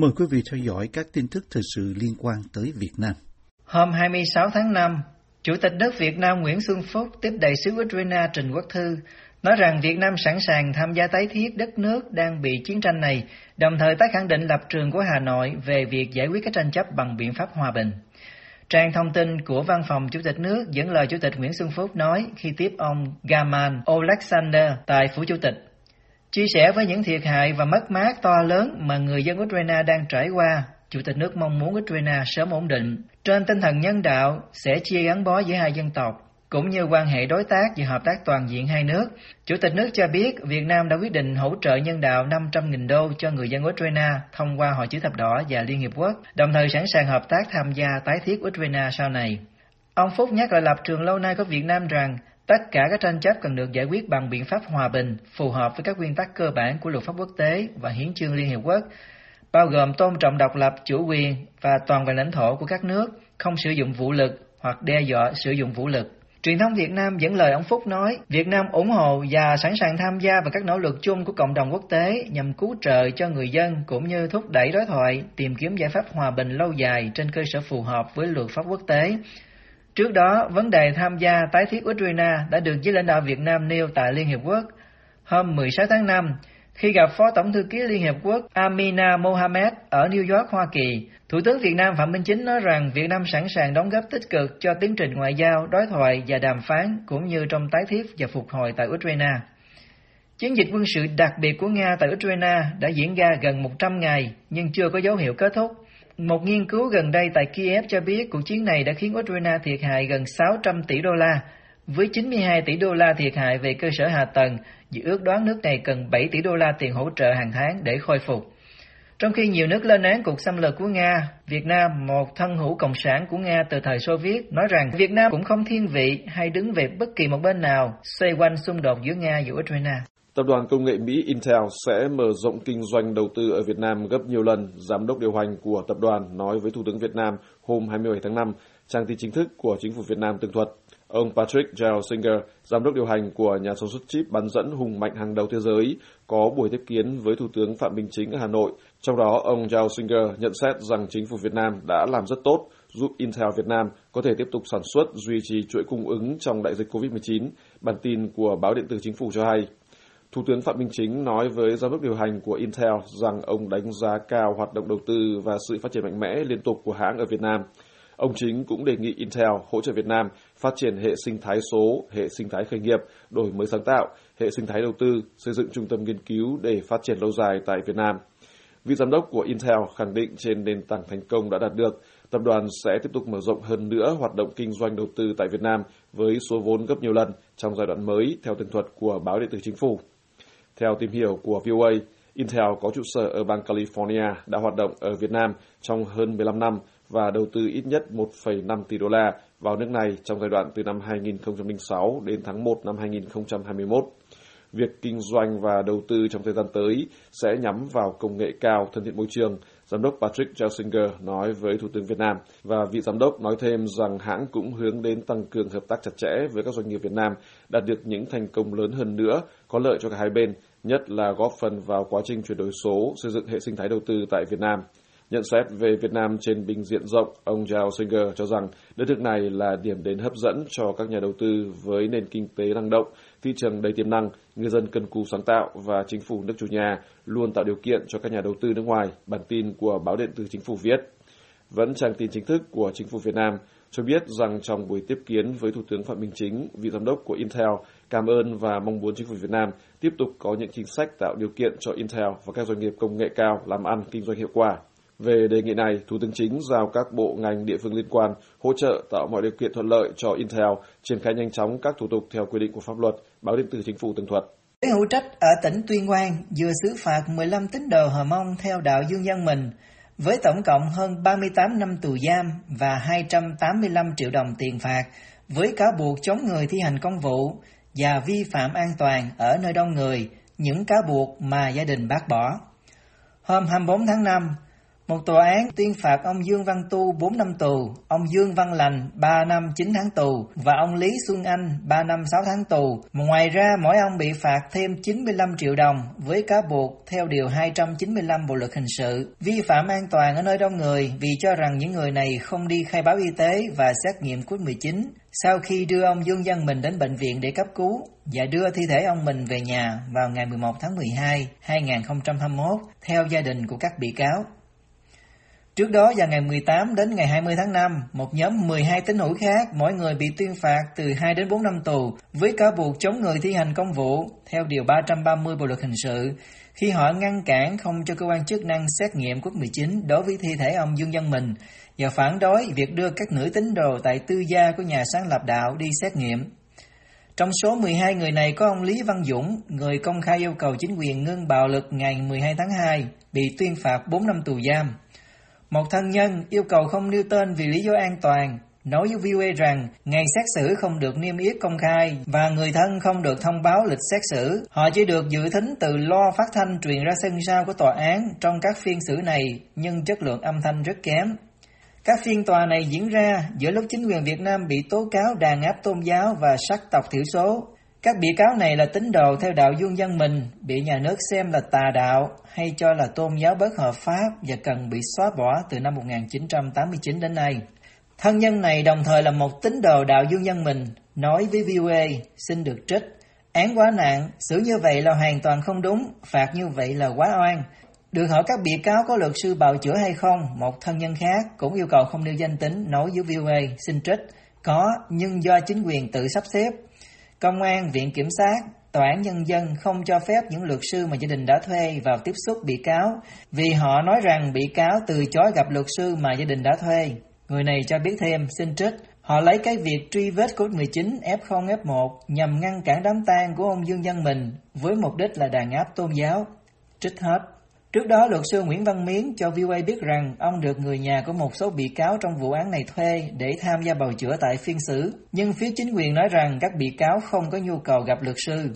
Mời quý vị theo dõi các tin tức thời sự liên quan tới Việt Nam. Hôm 26 tháng 5, Chủ tịch nước Việt Nam Nguyễn Xuân Phúc tiếp đại sứ Ukraine Trình Quốc Thư nói rằng Việt Nam sẵn sàng tham gia tái thiết đất nước đang bị chiến tranh này, đồng thời tái khẳng định lập trường của Hà Nội về việc giải quyết các tranh chấp bằng biện pháp hòa bình. Trang thông tin của Văn phòng Chủ tịch nước dẫn lời Chủ tịch Nguyễn Xuân Phúc nói khi tiếp ông Gaman Alexander tại Phủ Chủ tịch. Chia sẻ với những thiệt hại và mất mát to lớn mà người dân Ukraine đang trải qua, Chủ tịch nước mong muốn Ukraine sớm ổn định. Trên tinh thần nhân đạo, sẽ chia gắn bó giữa hai dân tộc, cũng như quan hệ đối tác và hợp tác toàn diện hai nước. Chủ tịch nước cho biết Việt Nam đã quyết định hỗ trợ nhân đạo 500.000 đô cho người dân Ukraine thông qua Hội chữ thập đỏ và Liên Hiệp Quốc, đồng thời sẵn sàng hợp tác tham gia tái thiết Ukraine sau này. Ông Phúc nhắc lại lập trường lâu nay của Việt Nam rằng tất cả các tranh chấp cần được giải quyết bằng biện pháp hòa bình, phù hợp với các nguyên tắc cơ bản của luật pháp quốc tế và hiến chương Liên Hiệp Quốc, bao gồm tôn trọng độc lập, chủ quyền và toàn vẹn lãnh thổ của các nước, không sử dụng vũ lực hoặc đe dọa sử dụng vũ lực. Truyền thông Việt Nam dẫn lời ông Phúc nói, Việt Nam ủng hộ và sẵn sàng tham gia vào các nỗ lực chung của cộng đồng quốc tế nhằm cứu trợ cho người dân cũng như thúc đẩy đối thoại, tìm kiếm giải pháp hòa bình lâu dài trên cơ sở phù hợp với luật pháp quốc tế. Trước đó, vấn đề tham gia tái thiết Ukraine đã được giới lãnh đạo Việt Nam nêu tại Liên Hiệp Quốc. Hôm 16 tháng 5, khi gặp Phó Tổng thư ký Liên Hiệp Quốc Amina Mohamed ở New York, Hoa Kỳ, Thủ tướng Việt Nam Phạm Minh Chính nói rằng Việt Nam sẵn sàng đóng góp tích cực cho tiến trình ngoại giao, đối thoại và đàm phán cũng như trong tái thiết và phục hồi tại Ukraine. Chiến dịch quân sự đặc biệt của Nga tại Ukraine đã diễn ra gần 100 ngày nhưng chưa có dấu hiệu kết thúc. Một nghiên cứu gần đây tại Kiev cho biết cuộc chiến này đã khiến Ukraine thiệt hại gần 600 tỷ đô la, với 92 tỷ đô la thiệt hại về cơ sở hạ tầng, dự ước đoán nước này cần 7 tỷ đô la tiền hỗ trợ hàng tháng để khôi phục. Trong khi nhiều nước lên án cuộc xâm lược của Nga, Việt Nam, một thân hữu cộng sản của Nga từ thời Xô Viết, nói rằng Việt Nam cũng không thiên vị hay đứng về bất kỳ một bên nào xoay quanh xung đột giữa Nga và Ukraine. Tập đoàn công nghệ Mỹ Intel sẽ mở rộng kinh doanh đầu tư ở Việt Nam gấp nhiều lần, giám đốc điều hành của tập đoàn nói với Thủ tướng Việt Nam hôm 27 tháng 5, trang tin chính thức của chính phủ Việt Nam tường thuật. Ông Patrick Gelsinger, giám đốc điều hành của nhà sản xuất chip bán dẫn hùng mạnh hàng đầu thế giới, có buổi tiếp kiến với Thủ tướng Phạm Minh Chính ở Hà Nội. Trong đó, ông Gelsinger nhận xét rằng chính phủ Việt Nam đã làm rất tốt, giúp Intel Việt Nam có thể tiếp tục sản xuất, duy trì chuỗi cung ứng trong đại dịch COVID-19, bản tin của báo điện tử chính phủ cho hay. Thủ tướng Phạm Minh Chính nói với giám đốc điều hành của Intel rằng ông đánh giá cao hoạt động đầu tư và sự phát triển mạnh mẽ liên tục của hãng ở Việt Nam. Ông Chính cũng đề nghị Intel hỗ trợ Việt Nam phát triển hệ sinh thái số, hệ sinh thái khởi nghiệp, đổi mới sáng tạo, hệ sinh thái đầu tư, xây dựng trung tâm nghiên cứu để phát triển lâu dài tại Việt Nam. Vị giám đốc của Intel khẳng định trên nền tảng thành công đã đạt được, tập đoàn sẽ tiếp tục mở rộng hơn nữa hoạt động kinh doanh đầu tư tại Việt Nam với số vốn gấp nhiều lần trong giai đoạn mới theo tường thuật của báo điện tử chính phủ. Theo tìm hiểu của VOA, Intel có trụ sở ở bang California đã hoạt động ở Việt Nam trong hơn 15 năm và đầu tư ít nhất 1,5 tỷ đô la vào nước này trong giai đoạn từ năm 2006 đến tháng 1 năm 2021. Việc kinh doanh và đầu tư trong thời gian tới sẽ nhắm vào công nghệ cao thân thiện môi trường, Giám đốc Patrick Gelsinger nói với Thủ tướng Việt Nam và vị giám đốc nói thêm rằng hãng cũng hướng đến tăng cường hợp tác chặt chẽ với các doanh nghiệp Việt Nam, đạt được những thành công lớn hơn nữa, có lợi cho cả hai bên, nhất là góp phần vào quá trình chuyển đổi số, xây dựng hệ sinh thái đầu tư tại Việt Nam. Nhận xét về Việt Nam trên bình diện rộng, ông Jao Singer cho rằng đất nước này là điểm đến hấp dẫn cho các nhà đầu tư với nền kinh tế năng động, thị trường đầy tiềm năng, người dân cần cù sáng tạo và chính phủ nước chủ nhà luôn tạo điều kiện cho các nhà đầu tư nước ngoài, bản tin của báo điện tử chính phủ viết. Vẫn trang tin chính thức của chính phủ Việt Nam cho biết rằng trong buổi tiếp kiến với Thủ tướng Phạm Minh Chính, vị giám đốc của Intel cảm ơn và mong muốn chính phủ Việt Nam tiếp tục có những chính sách tạo điều kiện cho Intel và các doanh nghiệp công nghệ cao làm ăn kinh doanh hiệu quả. Về đề nghị này, Thủ tướng Chính giao các bộ ngành địa phương liên quan hỗ trợ tạo mọi điều kiện thuận lợi cho Intel triển khai nhanh chóng các thủ tục theo quy định của pháp luật, báo điện tử chính phủ tường thuật. Giới hữu trách ở tỉnh Tuyên Quang vừa xử phạt 15 tín đồ Hờ Mông theo đạo Dương Văn Mình với tổng cộng hơn 38 năm tù giam và 285 triệu đồng tiền phạt với cáo buộc chống người thi hành công vụ và vi phạm an toàn ở nơi đông người, những cáo buộc mà gia đình bác bỏ. Hôm 24 tháng 5, một tòa án tuyên phạt ông Dương Văn Tu 4 năm tù, ông Dương Văn Lành 3 năm 9 tháng tù và ông Lý Xuân Anh 3 năm 6 tháng tù. Ngoài ra, mỗi ông bị phạt thêm 95 triệu đồng với cáo buộc theo Điều 295 Bộ Luật Hình sự, vi phạm an toàn ở nơi đông người vì cho rằng những người này không đi khai báo y tế và xét nghiệm COVID-19 sau khi đưa ông Dương Văn Mình đến bệnh viện để cấp cứu và đưa thi thể ông Mình về nhà vào ngày 11 tháng 12, 2021 theo gia đình của các bị cáo. Trước đó vào ngày 18 đến ngày 20 tháng 5, một nhóm 12 tín hữu khác, mỗi người bị tuyên phạt từ 2 đến 4 năm tù với cáo buộc chống người thi hành công vụ theo Điều 330 Bộ Luật Hình sự khi họ ngăn cản không cho cơ quan chức năng xét nghiệm COVID-19 đối với thi thể ông Dương Văn Mình và phản đối việc đưa các nữ tín đồ tại tư gia của nhà sáng lập đạo đi xét nghiệm. Trong số 12 người này có ông Lý Văn Dũng, người công khai yêu cầu chính quyền ngưng bạo lực ngày 12 tháng 2, bị tuyên phạt 4 năm tù giam. Một thân nhân yêu cầu không nêu tên vì lý do an toàn, nói với VOA rằng ngày xét xử không được niêm yết công khai và người thân không được thông báo lịch xét xử. Họ chỉ được dự thính từ lo phát thanh truyền ra sân sau của tòa án trong các phiên xử này, nhưng chất lượng âm thanh rất kém. Các phiên tòa này diễn ra giữa lúc chính quyền Việt Nam bị tố cáo đàn áp tôn giáo và sắc tộc thiểu số. Các bị cáo này là tín đồ theo đạo Dương dân Mình, bị nhà nước xem là tà đạo hay cho là tôn giáo bất hợp pháp và cần bị xóa bỏ từ năm 1989 đến nay. Thân nhân này đồng thời là một tín đồ đạo Dương dân Mình, nói với VOA xin được trích. Án quá nặng, xử như vậy là hoàn toàn không đúng, phạt như vậy là quá oan. Được hỏi các bị cáo có luật sư bào chữa hay không, một thân nhân khác cũng yêu cầu không nêu danh tính nói với VOA xin trích. Có, nhưng do chính quyền tự sắp xếp. Công an, viện kiểm sát, tòa án nhân dân không cho phép những luật sư mà gia đình đã thuê vào tiếp xúc bị cáo vì họ nói rằng bị cáo từ chối gặp luật sư mà gia đình đã thuê. Người này cho biết thêm, xin trích, họ lấy cái việc truy vết COVID-19 F0, F1 nhằm ngăn cản đám tang của ông Dương Văn Mình với mục đích là đàn áp tôn giáo. Trích hết. Trước đó, luật sư Nguyễn Văn Miến cho VOA biết rằng ông được người nhà của một số bị cáo trong vụ án này thuê để tham gia bào chữa tại phiên xử, nhưng phía chính quyền nói rằng các bị cáo không có nhu cầu gặp luật sư.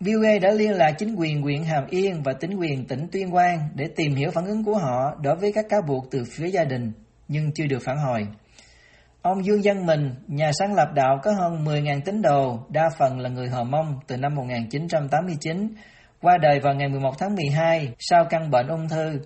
VOA đã liên lạc chính quyền huyện Hàm Yên và chính quyền tỉnh Tuyên Quang để tìm hiểu phản ứng của họ đối với các cáo buộc từ phía gia đình, nhưng chưa được phản hồi. Ông Dương Văn Mình, nhà sáng lập đạo có hơn 10.000 tín đồ, đa phần là người Hờ Mông từ năm 1989, qua đời vào ngày 11 tháng 12 sau căn bệnh ung thư.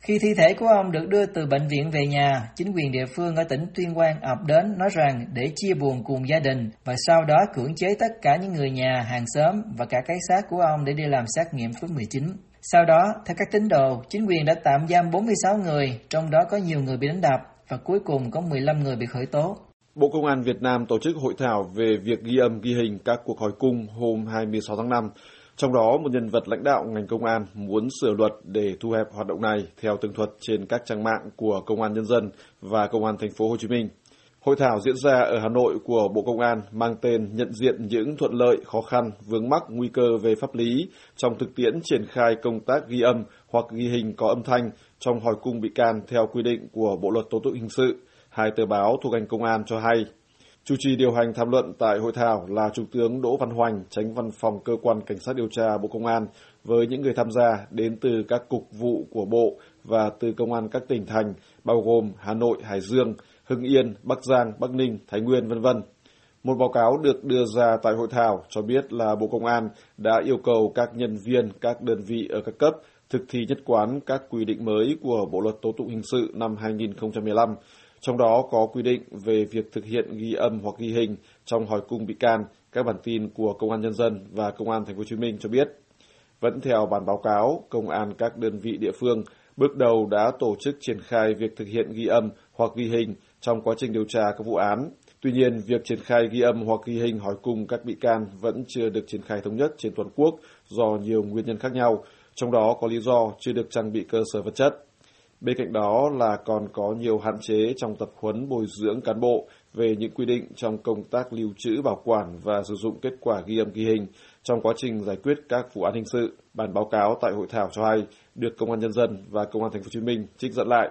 Khi thi thể của ông được đưa từ bệnh viện về nhà, chính quyền địa phương ở tỉnh Tuyên Quang ập đến nói rằng để chia buồn cùng gia đình và sau đó cưỡng chế tất cả những người nhà, hàng xóm và cả cái xác của ông để đi làm xét nghiệm COVID-19. Sau đó, theo các tín đồ, chính quyền đã tạm giam 46 người, trong đó có nhiều người bị đánh đập và cuối cùng có 15 người bị khởi tố. Bộ Công an Việt Nam tổ chức hội thảo về việc ghi âm ghi hình các cuộc hỏi cung hôm 26 tháng 5 trong đó, một nhân vật lãnh đạo ngành công an muốn sửa luật để thu hẹp hoạt động này theo tường thuật trên các trang mạng của Công an Nhân dân và Công an Thành phố Hồ Chí Minh. Hội thảo diễn ra ở Hà Nội của Bộ Công an mang tên nhận diện những thuận lợi, khó khăn, vướng mắc, nguy cơ về pháp lý trong thực tiễn triển khai công tác ghi âm hoặc ghi hình có âm thanh trong hỏi cung bị can theo quy định của Bộ luật tố tụng hình sự. Hai tờ báo thuộc ngành công an cho hay Chủ trì điều hành tham luận tại hội thảo là Trung tướng Đỗ Văn Hoành, tránh văn phòng cơ quan cảnh sát điều tra Bộ Công an với những người tham gia đến từ các cục vụ của Bộ và từ công an các tỉnh thành bao gồm Hà Nội, Hải Dương, Hưng Yên, Bắc Giang, Bắc Ninh, Thái Nguyên, vân vân. Một báo cáo được đưa ra tại hội thảo cho biết là Bộ Công an đã yêu cầu các nhân viên các đơn vị ở các cấp thực thi nhất quán các quy định mới của Bộ luật tố tụng hình sự năm 2015 trong đó có quy định về việc thực hiện ghi âm hoặc ghi hình trong hỏi cung bị can, các bản tin của Công an Nhân dân và Công an Thành phố Hồ Chí Minh cho biết. Vẫn theo bản báo cáo, Công an các đơn vị địa phương bước đầu đã tổ chức triển khai việc thực hiện ghi âm hoặc ghi hình trong quá trình điều tra các vụ án. Tuy nhiên, việc triển khai ghi âm hoặc ghi hình hỏi cung các bị can vẫn chưa được triển khai thống nhất trên toàn quốc do nhiều nguyên nhân khác nhau, trong đó có lý do chưa được trang bị cơ sở vật chất. Bên cạnh đó là còn có nhiều hạn chế trong tập huấn bồi dưỡng cán bộ về những quy định trong công tác lưu trữ bảo quản và sử dụng kết quả ghi âm ghi hình trong quá trình giải quyết các vụ án hình sự. Bản báo cáo tại hội thảo cho hay được Công an Nhân dân và Công an Thành phố Hồ Chí Minh trích dẫn lại.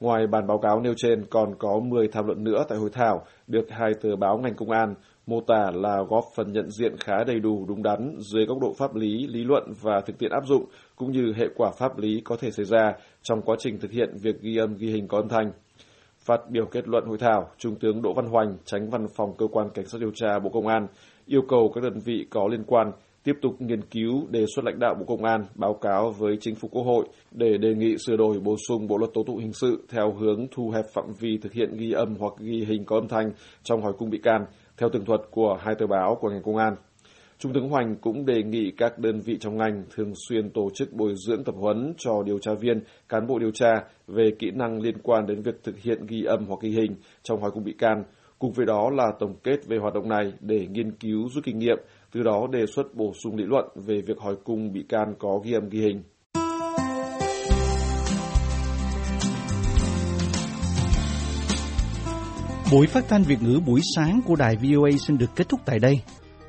Ngoài bản báo cáo nêu trên còn có 10 tham luận nữa tại hội thảo được hai tờ báo ngành công an mô tả là góp phần nhận diện khá đầy đủ đúng đắn dưới góc độ pháp lý, lý luận và thực tiễn áp dụng cũng như hệ quả pháp lý có thể xảy ra trong quá trình thực hiện việc ghi âm ghi hình có âm thanh. Phát biểu kết luận hội thảo, Trung tướng Đỗ Văn Hoành, tránh văn phòng cơ quan cảnh sát điều tra Bộ Công an, yêu cầu các đơn vị có liên quan tiếp tục nghiên cứu đề xuất lãnh đạo Bộ Công an báo cáo với chính phủ Quốc hội để đề nghị sửa đổi bổ sung Bộ luật tố tụng hình sự theo hướng thu hẹp phạm vi thực hiện ghi âm hoặc ghi hình có âm thanh trong hỏi cung bị can theo tường thuật của hai tờ báo của ngành công an. Trung tướng Hoành cũng đề nghị các đơn vị trong ngành thường xuyên tổ chức bồi dưỡng tập huấn cho điều tra viên, cán bộ điều tra về kỹ năng liên quan đến việc thực hiện ghi âm hoặc ghi hình trong hỏi cung bị can. Cùng với đó là tổng kết về hoạt động này để nghiên cứu rút kinh nghiệm, từ đó đề xuất bổ sung lý luận về việc hỏi cung bị can có ghi âm ghi hình. Buổi phát thanh Việt ngữ buổi sáng của đài VOA xin được kết thúc tại đây.